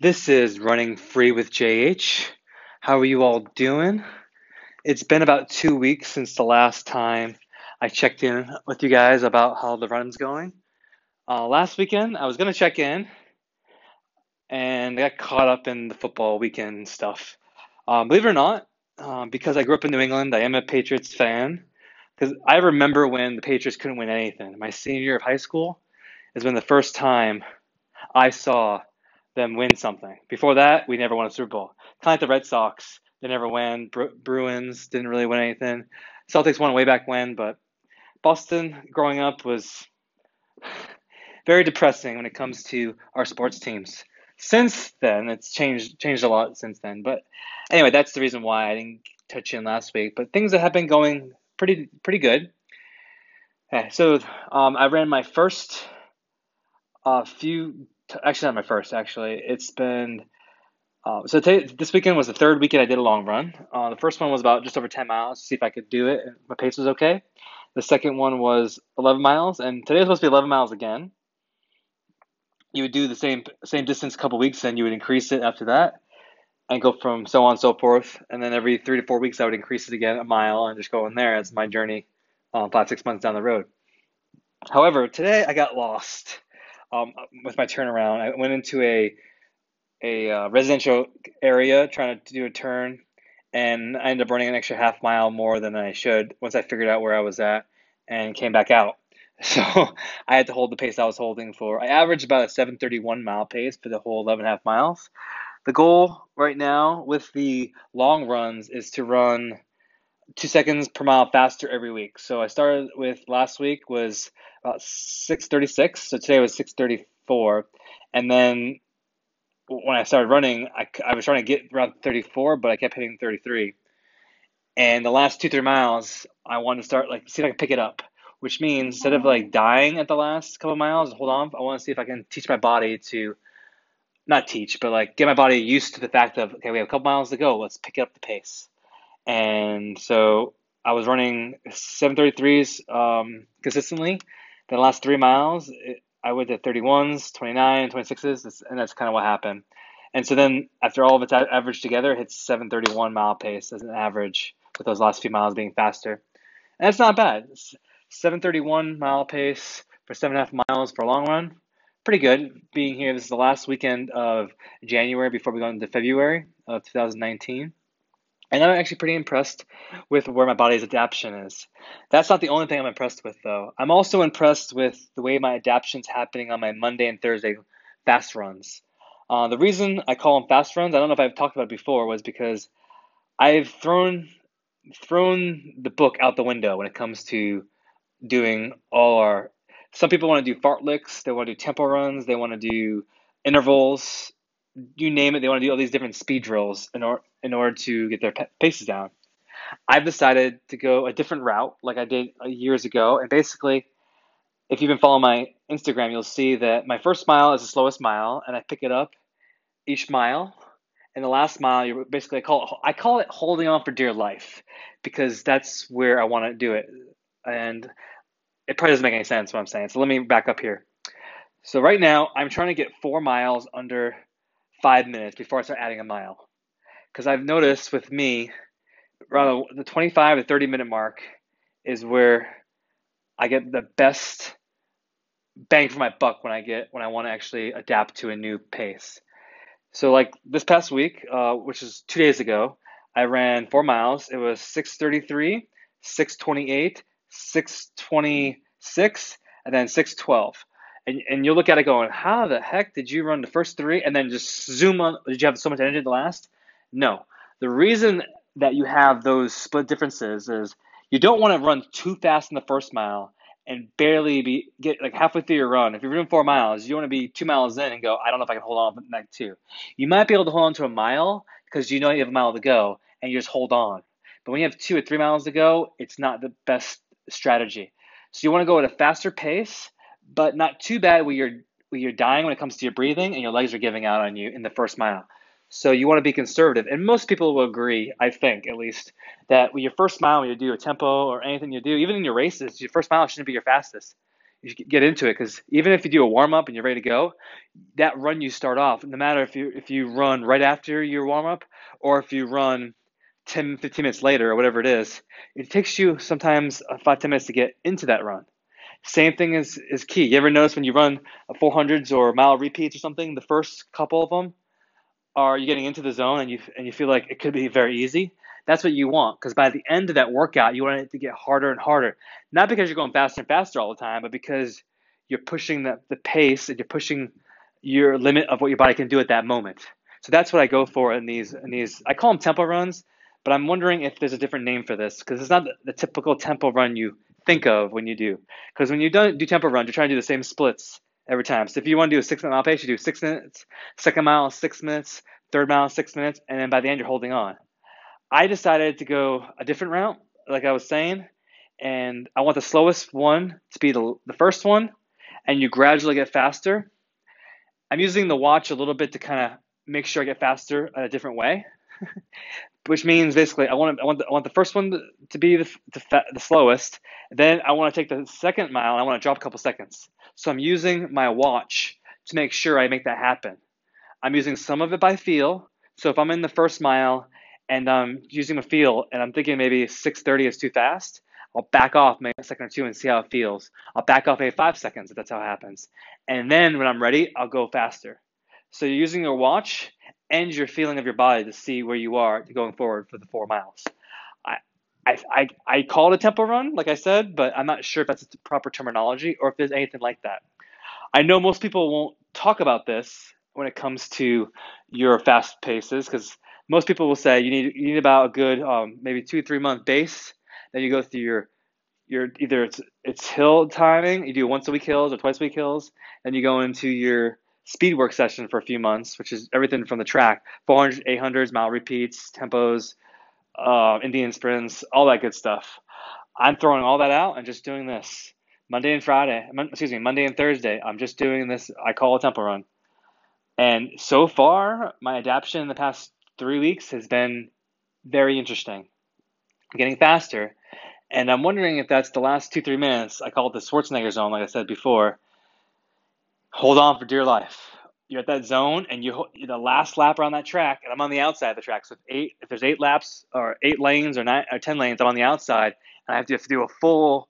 This is Running Free with JH. How are you all doing? It's been about two weeks since the last time I checked in with you guys about how the run's going. Uh, last weekend, I was going to check in and I got caught up in the football weekend stuff. Um, believe it or not, um, because I grew up in New England, I am a Patriots fan. Because I remember when the Patriots couldn't win anything. My senior year of high school is when the first time I saw them win something. Before that, we never won a Super Bowl. Kind of like the Red Sox, they never win. Bruins didn't really win anything. Celtics won way back when, but Boston growing up was very depressing when it comes to our sports teams. Since then, it's changed changed a lot since then. But anyway, that's the reason why I didn't touch in last week. But things have been going pretty pretty good. Okay, so um, I ran my first uh, few actually not my first. Actually, it's been uh, so today, this weekend was the third weekend I did a long run. Uh, the first one was about just over 10 miles to see if I could do it. My pace was okay. The second one was 11 miles, and today was supposed to be 11 miles again. You would do the same same distance a couple weeks, and you would increase it after that, and go from so on and so forth. And then every three to four weeks, I would increase it again a mile and just go in there as my journey um, five six months down the road. However, today I got lost um, with my turnaround. I went into a a uh, residential area trying to do a turn, and I ended up running an extra half mile more than I should once I figured out where I was at and came back out. So I had to hold the pace I was holding for. I averaged about a 731 mile pace for the whole 11 half miles. The goal right now with the long runs is to run two seconds per mile faster every week. So I started with last week was about 636. So today was 634. And then when I started running, I, I was trying to get around 34, but I kept hitting 33. And the last two, three miles, I wanted to start like see if I can pick it up, which means instead of like dying at the last couple miles, hold on, I want to see if I can teach my body to not teach, but like get my body used to the fact of okay, we have a couple miles to go, let's pick up the pace. And so I was running 733s um, consistently. The last three miles, it, I went to 31s, 29, 26s, and that's kind of what happened. And so then after all of its averaged together, it hits 731 mile pace as an average, with those last few miles being faster. And that's not bad. It's 731 mile pace for seven and a half miles for a long run. Pretty good. Being here, this is the last weekend of January before we go into February of 2019. And I'm actually pretty impressed with where my body's adaptation is. That's not the only thing I'm impressed with, though. I'm also impressed with the way my adaptation's happening on my Monday and Thursday fast runs. Uh, the reason I call them fast runs, I don't know if I've talked about it before, was because I've thrown thrown the book out the window when it comes to doing all our. Some people want to do fartleks, they want to do tempo runs, they want to do intervals, you name it, they want to do all these different speed drills in, or, in order to get their paces down. I've decided to go a different route, like I did years ago. And basically, if you've been following my Instagram, you'll see that my first mile is the slowest mile, and I pick it up each mile. And the last mile, you basically I call it, I call it holding on for dear life, because that's where I want to do it. And it probably doesn't make any sense what I'm saying. So let me back up here. So right now, I'm trying to get four miles under five minutes before I start adding a mile. Because I've noticed with me, around the 25 to 30 minute mark is where I get the best bang for my buck when I get when I want to actually adapt to a new pace. So like this past week, uh, which is two days ago, I ran four miles. It was 6:33, 6:28, 6:26, and then 6:12 and, and you'll look at it going, how the heck did you run the first three and then just zoom on? Did you have so much energy the last? No. The reason that you have those split differences is you don't want to run too fast in the first mile and barely be get like halfway through your run. If you're doing four miles, you want to be two miles in and go, I don't know if I can hold on for the next two. You might be able to hold on to a mile because you know you have a mile to go and you just hold on. But when you have two or three miles to go, it's not the best strategy. So you want to go at a faster pace but not too bad when you're where you're dying when it comes to your breathing and your legs are giving out on you in the first mile. So you want to be conservative, and most people will agree, I think at least, that with your first mile, when you do a tempo or anything you do, even in your races, your first mile shouldn't be your fastest. you get into it because even if you do a warm up and you're ready to go, that run you start off, no matter if you if you run right after your warm up or if you run 10, 15 minutes later or whatever it is, it takes you sometimes uh, five, 10 minutes to get into that run. Same thing is, is key. You ever notice when you run 400s or mile repeats or something, the first couple of them are you getting into the zone and you and you feel like it could be very easy. That's what you want because by the end of that workout, you want it to get harder and harder. Not because you're going faster and faster all the time, but because you're pushing the, the pace and you're pushing your limit of what your body can do at that moment. So that's what I go for in these in these. I call them tempo runs, but I'm wondering if there's a different name for this because it's not the, the, typical tempo run you think of when you do. Because when you don't do tempo runs, you're trying to do the same splits every time. So if you want to do a six minute mile pace, you do six minutes, second mile six minutes, third mile six minutes, and then by the end you're holding on. I decided to go a different route, like I was saying, and I want the slowest one to be the, the first one, and you gradually get faster. I'm using the watch a little bit to kind of make sure I get faster in a different way, which means basically I want I want the, I want the first one to be the, the, the slowest. Then I want to take the second mile and I want to drop a couple seconds. So I'm using my watch to make sure I make that happen. I'm using some of it by feel. So if I'm in the first mile and I'm using my feel and I'm thinking maybe 6:30 is too fast, I'll back off maybe a second or two and see how it feels. I'll back off maybe five seconds if that's how it happens. And then when I'm ready, I'll go faster. So you're using your watch and your feeling of your body to see where you are going forward for the four miles. I, I, I call it a tempo run, like I said, but I'm not sure if that's the proper terminology or if there's anything like that. I know most people won't talk about this when it comes to your fast paces because most people will say you need you need about a good um, maybe two three month base. Then you go through your your either it's it's hill timing. You do once a week hills or twice a week hills. Then you go into your speed work session for a few months, which is everything from the track, 400, 800s, mile repeats, tempos, uh, Indian sprints, all that good stuff. I'm throwing all that out and just doing this Monday and Friday. Excuse me, Monday and Thursday. I'm just doing this. I call a tempo run, and so far, my adaptation in the past three weeks has been very interesting. I'm getting faster, and I'm wondering if that's the last two three minutes. I call it the Schwarzenegger zone, like I said before hold on for dear life. You're at that zone, and you the last lap around that track, and I'm on the outside of the track. So if eight, if there's eight laps or eight lanes or nine or ten lanes, I'm on the outside, and I have to, have to do a full,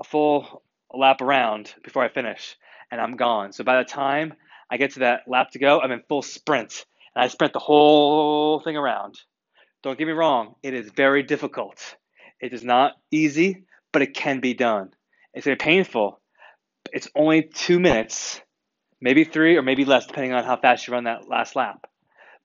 a full lap around before I finish, and I'm gone. So by the time I get to that lap to go, I'm in full sprint, and I sprint the whole thing around. Don't get me wrong, it is very difficult. It is not easy, but it can be done. It's very painful. It's only two minutes maybe three or maybe less, depending on how fast you run that last lap.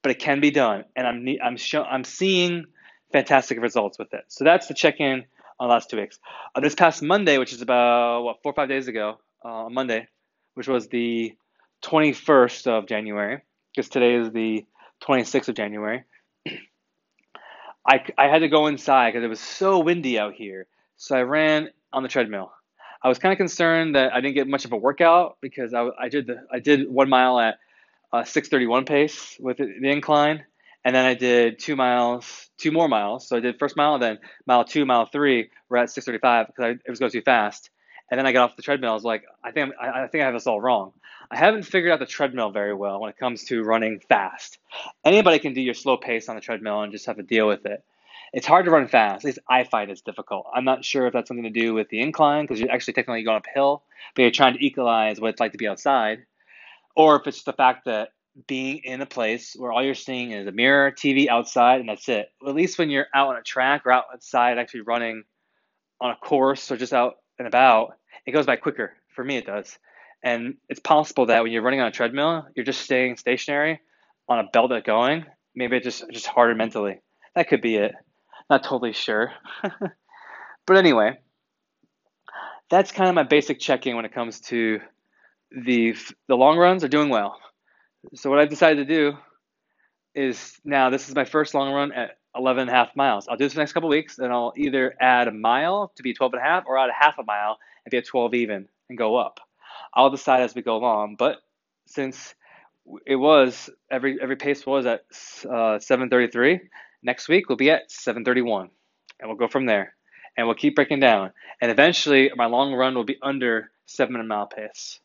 But it can be done, and I'm I'm show, I'm seeing fantastic results with it. So that's the check-in on the last two weeks. Uh, this past Monday, which is about what four or five days ago, uh, Monday, which was the 21st of January, because today is the 26th of January. I, I had to go inside because it was so windy out here. So I ran on the treadmill. I was kind of concerned that I didn't get much of a workout because I, I did the I did one mile at a 6:31 pace with the incline, and then I did two miles, two more miles. So I did first mile, then mile two, mile three We're at 6:35 because it was going too fast. And then I got off the treadmill. I was like, I think I'm, I think I have this all wrong. I haven't figured out the treadmill very well when it comes to running fast. Anybody can do your slow pace on the treadmill and just have to deal with it it's hard to run fast. At least I find it's difficult. I'm not sure if that's something to do with the incline because you're actually technically going uphill, but you're trying to equalize what it's like to be outside, or if it's the fact that being in a place where all you're seeing is a mirror, TV outside, and that's it. At least when you're out on a track or outside actually running on a course or just out and about, it goes by quicker. For me, it does. And it's possible that when you're running on a treadmill, you're just staying stationary on a belt that's going. Maybe it's just just harder mentally. That could be it. Not totally sure. but anyway, that's kind of my basic checking when it comes to the the long runs are doing well. So what I've decided to do is now this is my first long run at 11 and a half miles. I'll do this the next couple weeks and I'll either add a mile to be 12 and a half or add a half a mile and be at 12 even and go up. I'll decide as we go along. But since it was every every pace was at uh, 733, Next week we'll be at 731, and we'll go from there. And we'll keep breaking down. And eventually, my long run will be under seven minute mile pace.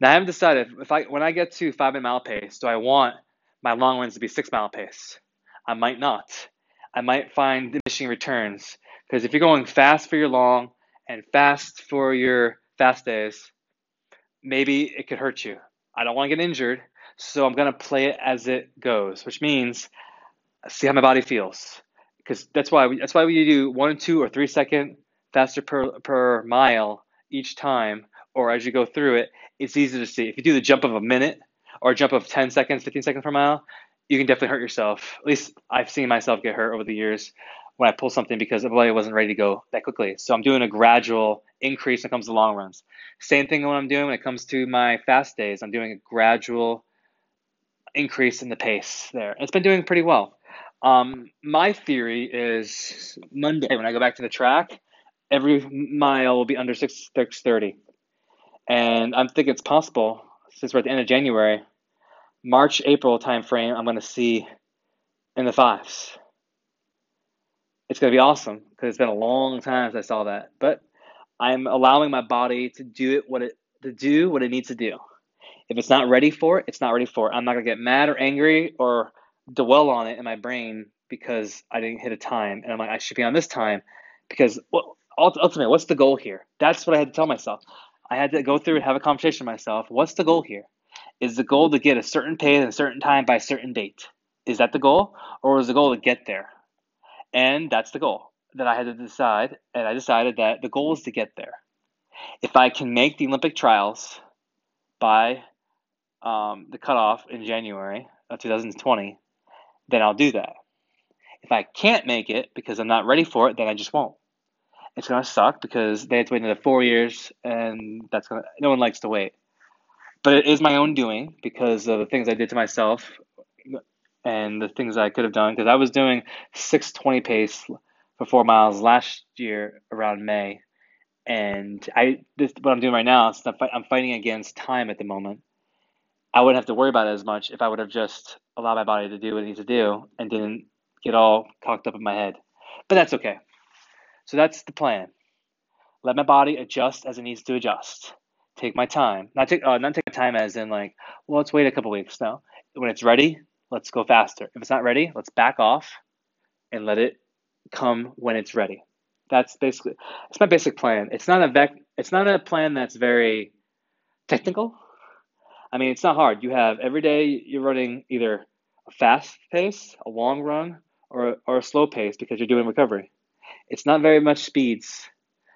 Now I haven't decided if I when I get to five minute mile pace, do I want my long runs to be six mile pace? I might not. I might find diminishing returns because if you're going fast for your long and fast for your fast days, maybe it could hurt you. I don't want to get injured, so I'm gonna play it as it goes, which means see how my body feels because that's why we, that's why we do one, two, or three second faster per per mile each time, or as you go through it, it's easy to see. If you do the jump of a minute or a jump of 10 seconds, 15 seconds per mile, you can definitely hurt yourself. At least I've seen myself get hurt over the years when I pull something because the body wasn't ready to go that quickly. So I'm doing a gradual increase when it comes to long runs. Same thing when I'm doing when it comes to my fast days. I'm doing a gradual increase in the pace there. It's been doing pretty well. Um, my theory is Monday when I go back to the track, every mile will be under six six thirty, and I'm thinking it's possible since we're at the end of January, March April time frame. I'm going to see in the fives. It's going to be awesome because it's been a long time since I saw that, but I'm allowing my body to do it what it to do what it needs to do. If it's not ready for it, it's not ready for it. I'm not gonna get mad or angry or dwell on it in my brain because I didn't hit a time, and I'm like I should be on this time because well, ultimately, what's the goal here? That's what I had to tell myself. I had to go through and have a conversation with myself. What's the goal here? Is the goal to get a certain pay at a certain time by a certain date? Is that the goal, or is the goal to get there? And that's the goal that I had to decide, and I decided that the goal is to get there. If I can make the Olympic trials by um, the cutoff in January of 2020, then I'll do that. If I can't make it because I'm not ready for it, then I just won't. It's gonna suck because they have to wait another four years, and that's gonna. No one likes to wait, but it is my own doing because of the things I did to myself and the things I could have done. Because I was doing 620 pace for four miles last year around May, and I this what I'm doing right now. Is I'm fighting against time at the moment. I wouldn't have to worry about it as much if I would have just allowed my body to do what it needs to do and didn't get all cocked up in my head. But that's okay. So that's the plan. Let my body adjust as it needs to adjust. Take my time. Not take uh, not take time as in like, well, let's wait a couple weeks. No. When it's ready, let's go faster. If it's not ready, let's back off and let it come when it's ready. That's basically it's my basic plan. It's not a vec- it's not a plan that's very technical. I mean, it's not hard. You have every day you're running either a fast pace, a long run, or or a slow pace because you're doing recovery. It's not very much speeds.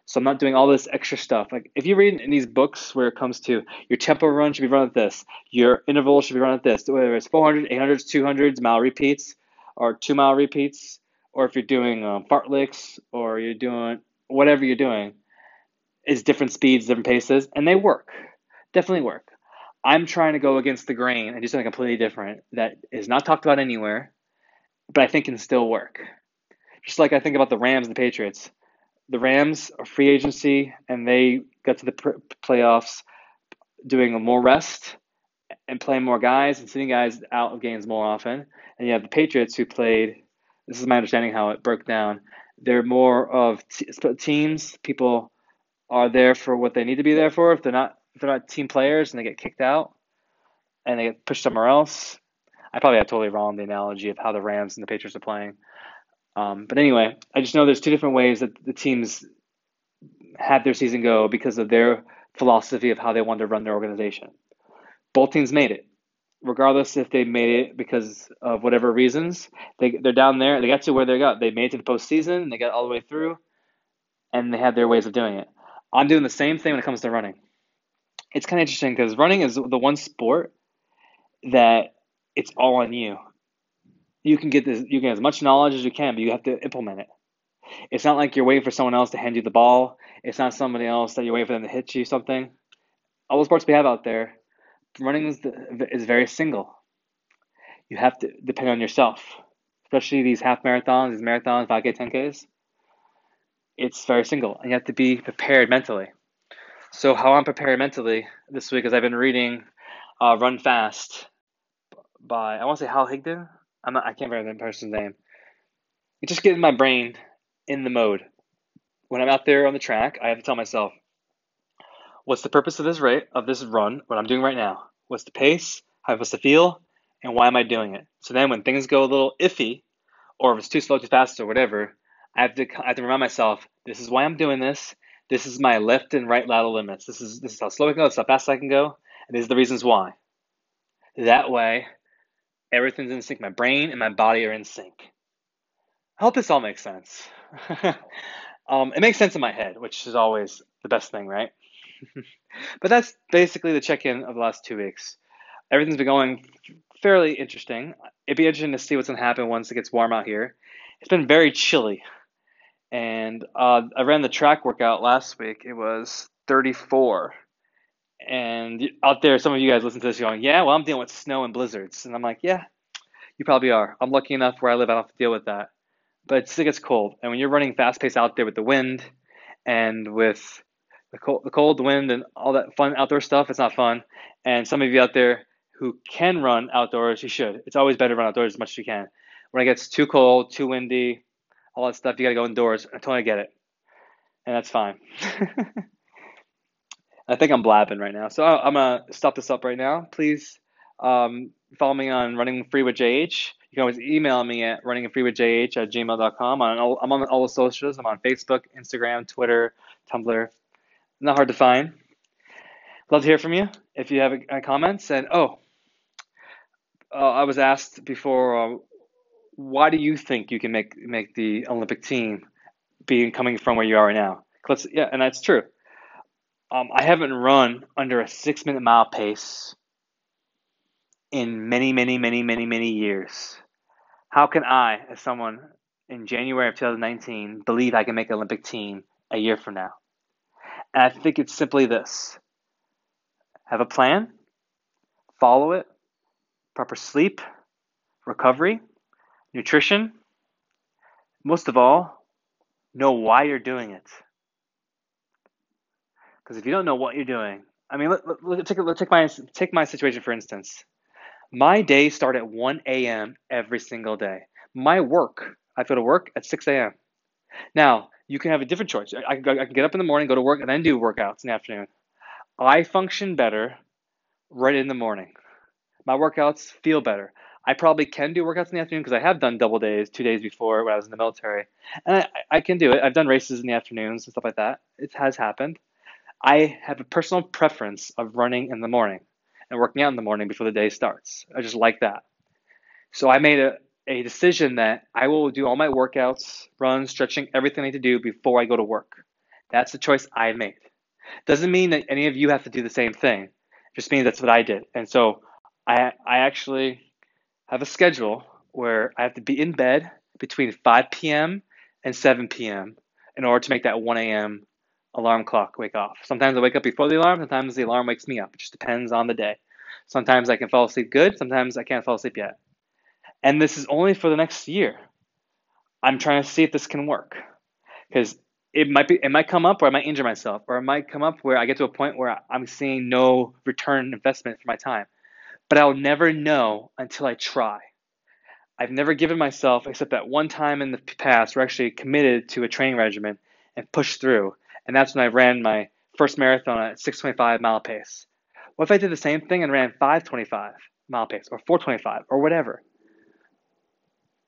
So I'm not doing all this extra stuff. Like if you read in these books where it comes to your tempo run should be run at this, your interval should be run at this, whether it's 400, 800s, 200s, mile repeats, or two mile repeats, or if you're doing um, fartleks or you're doing whatever you're doing, is different speeds, different paces, and they work. Definitely work. I'm trying to go against the grain and do something completely different that is not talked about anywhere, but I think can still work. Just like I think about the Rams and the Patriots. The Rams are free agency and they got to the pr- playoffs doing more rest and playing more guys and sitting guys out of games more often. And you have the Patriots who played this is my understanding how it broke down. They're more of t- teams. People are there for what they need to be there for. If they're not, if they're not team players and they get kicked out and they get pushed somewhere else, I probably have totally wrong the analogy of how the Rams and the Patriots are playing. Um, but anyway, I just know there's two different ways that the teams had their season go because of their philosophy of how they wanted to run their organization. Both teams made it regardless if they made it because of whatever reasons, they they're down there. They got to where they got. They made it to the postseason. They got all the way through, and they had their ways of doing it. I'm doing the same thing when it comes to running. It's kind of interesting because running is the one sport that it's all on you. You can get this. You can get as much knowledge as you can, but you have to implement it. It's not like you're waiting for someone else to hand you the ball. It's not somebody else that you're waiting for them to hit you something. All the sports we have out there, running is, the, is very single. You have to depend on yourself, especially these half marathons, these marathons, 5K, 10Ks. It's very single, and you have to be prepared mentally. So, how I'm preparing mentally this week is I've been reading uh, Run Fast by, I want to say Hal Higdon. I'm not, I can't remember the person's name. It just gets my brain in the mode. When I'm out there on the track, I have to tell myself, What's the purpose of this rate of this run? What I'm doing right now? What's the pace? How supposed to feel? And why am I doing it? So then, when things go a little iffy, or if it's too slow, too fast, or whatever, I have to I have to remind myself this is why I'm doing this. This is my left and right lateral limits. This is this is how slow I can go. This is how fast I can go, and these are the reasons why. That way, everything's in sync. My brain and my body are in sync. I hope this all makes sense. um, it makes sense in my head, which is always the best thing, right? but that's basically the check-in of the last two weeks. Everything's been going fairly interesting. It'd be interesting to see what's gonna happen once it gets warm out here. It's been very chilly, and uh, I ran the track workout last week. It was 34, and out there, some of you guys listen to this going, "Yeah, well, I'm dealing with snow and blizzards," and I'm like, "Yeah, you probably are. I'm lucky enough where I live, I don't have to deal with that." But it still gets cold, and when you're running fast pace out there with the wind and with the cold, the cold, the wind, and all that fun outdoor stuff, it's not fun. And some of you out there who can run outdoors, you should. It's always better to run outdoors as much as you can. When it gets too cold, too windy, all that stuff, you got to go indoors. I totally get it, and that's fine. I think I'm blabbing right now, so I'm gonna stop this up right now. Please um, follow me on Running Free with JH. You can always email me at runningfreewithjh at gmail.com. I'm on, all, I'm on all the socials. I'm on Facebook, Instagram, Twitter, Tumblr. Not hard to find. Love to hear from you if you have any comments. And oh, uh, I was asked before, uh, why do you think you can make make the Olympic team, being coming from where you are now? Let's, yeah, and that's true. Um, I haven't run under a six minute mile pace in many, many, many, many, many years. How can I, as someone in January of 2019, believe I can make an Olympic team a year from now? And I think it's simply this have a plan, follow it, proper sleep, recovery, nutrition. Most of all, know why you're doing it. Because if you don't know what you're doing, I mean, let, let, let, take, let take my take my situation for instance. My days start at 1 a.m. every single day. My work, I go to work at 6 a.m. Now, you can have a different choice. I, I, I can get up in the morning, go to work, and then do workouts in the afternoon. I function better right in the morning. My workouts feel better. I probably can do workouts in the afternoon because I have done double days two days before when I was in the military. And I, I can do it. I've done races in the afternoons and stuff like that. It has happened. I have a personal preference of running in the morning and working out in the morning before the day starts. I just like that. So I made a, a decision that I will do all my workouts, runs, stretching, everything I need to do before I go to work. That's the choice I made. Doesn't mean that any of you have to do the same thing. It just means that's what I did. And so I I actually have a schedule where I have to be in bed between 5 p.m. and 7 p.m. in order to make that 1 a.m. alarm clock wake off. Sometimes I wake up before the alarm, sometimes the alarm wakes me up. It just depends on the day. Sometimes I can fall asleep good, sometimes I can't fall asleep yet. And this is only for the next year. I'm trying to see if this can work. Because it might be it might come up where I might injure myself, or it might come up where I get to a point where I'm seeing no return investment for my time. But I'll never know until I try. I've never given myself, except that one time in the past, where I actually committed to a training regimen and pushed through. And that's when I ran my first marathon at 625 mile pace. What if I did the same thing and ran 525 mile pace or 425 or whatever?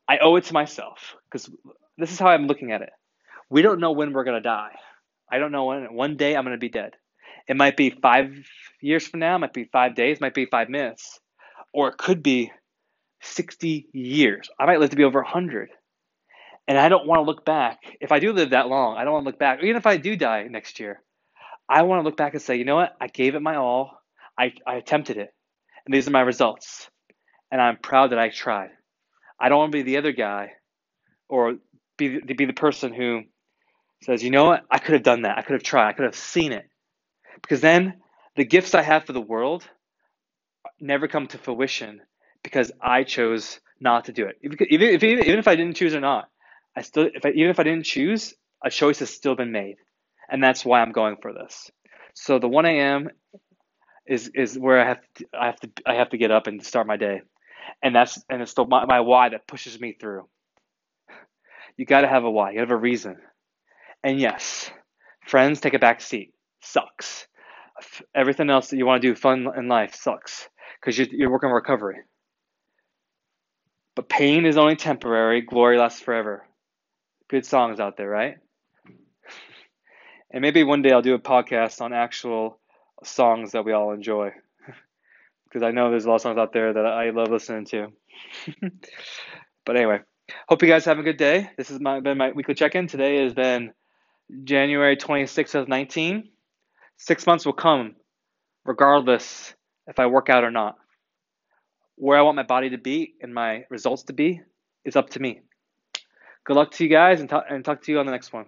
I owe it to myself because this is how I'm looking at it. We don't know when we're going to die. I don't know when. One day I'm going to be dead. It might be five years from now, it might be five days, might be five minutes, or it could be 60 years. I might live to be over 100. And I don't want to look back. If I do live that long, I don't want to look back. Even if I do die next year, I want to look back and say, you know what? I gave it my all. I, I attempted it. And these are my results. And I'm proud that I tried. I don't want to be the other guy or be, be the person who says, you know what? I could have done that. I could have tried. I could have seen it. Because then the gifts I have for the world never come to fruition because I chose not to do it. Even if, even if I didn't choose or not, I still, if I, even if I didn't choose, a choice has still been made. And that's why I'm going for this. So the 1 a.m. is is where I have to, I have to I have to get up and start my day, and that's and it's the my, my why that pushes me through. You got to have a why. You got to have a reason. And yes, friends take a back seat. Sucks. Everything else that you want to do fun in life sucks because you're, you're working on recovery. But pain is only temporary, glory lasts forever. Good songs out there, right? And maybe one day I'll do a podcast on actual songs that we all enjoy. Because I know there's a lot of songs out there that I love listening to. but anyway, hope you guys have a good day. This has my, been my weekly check in. Today has been January 26th of 19. Six months will come regardless if I work out or not. Where I want my body to be and my results to be is up to me. Good luck to you guys and, and talk to you on the next one.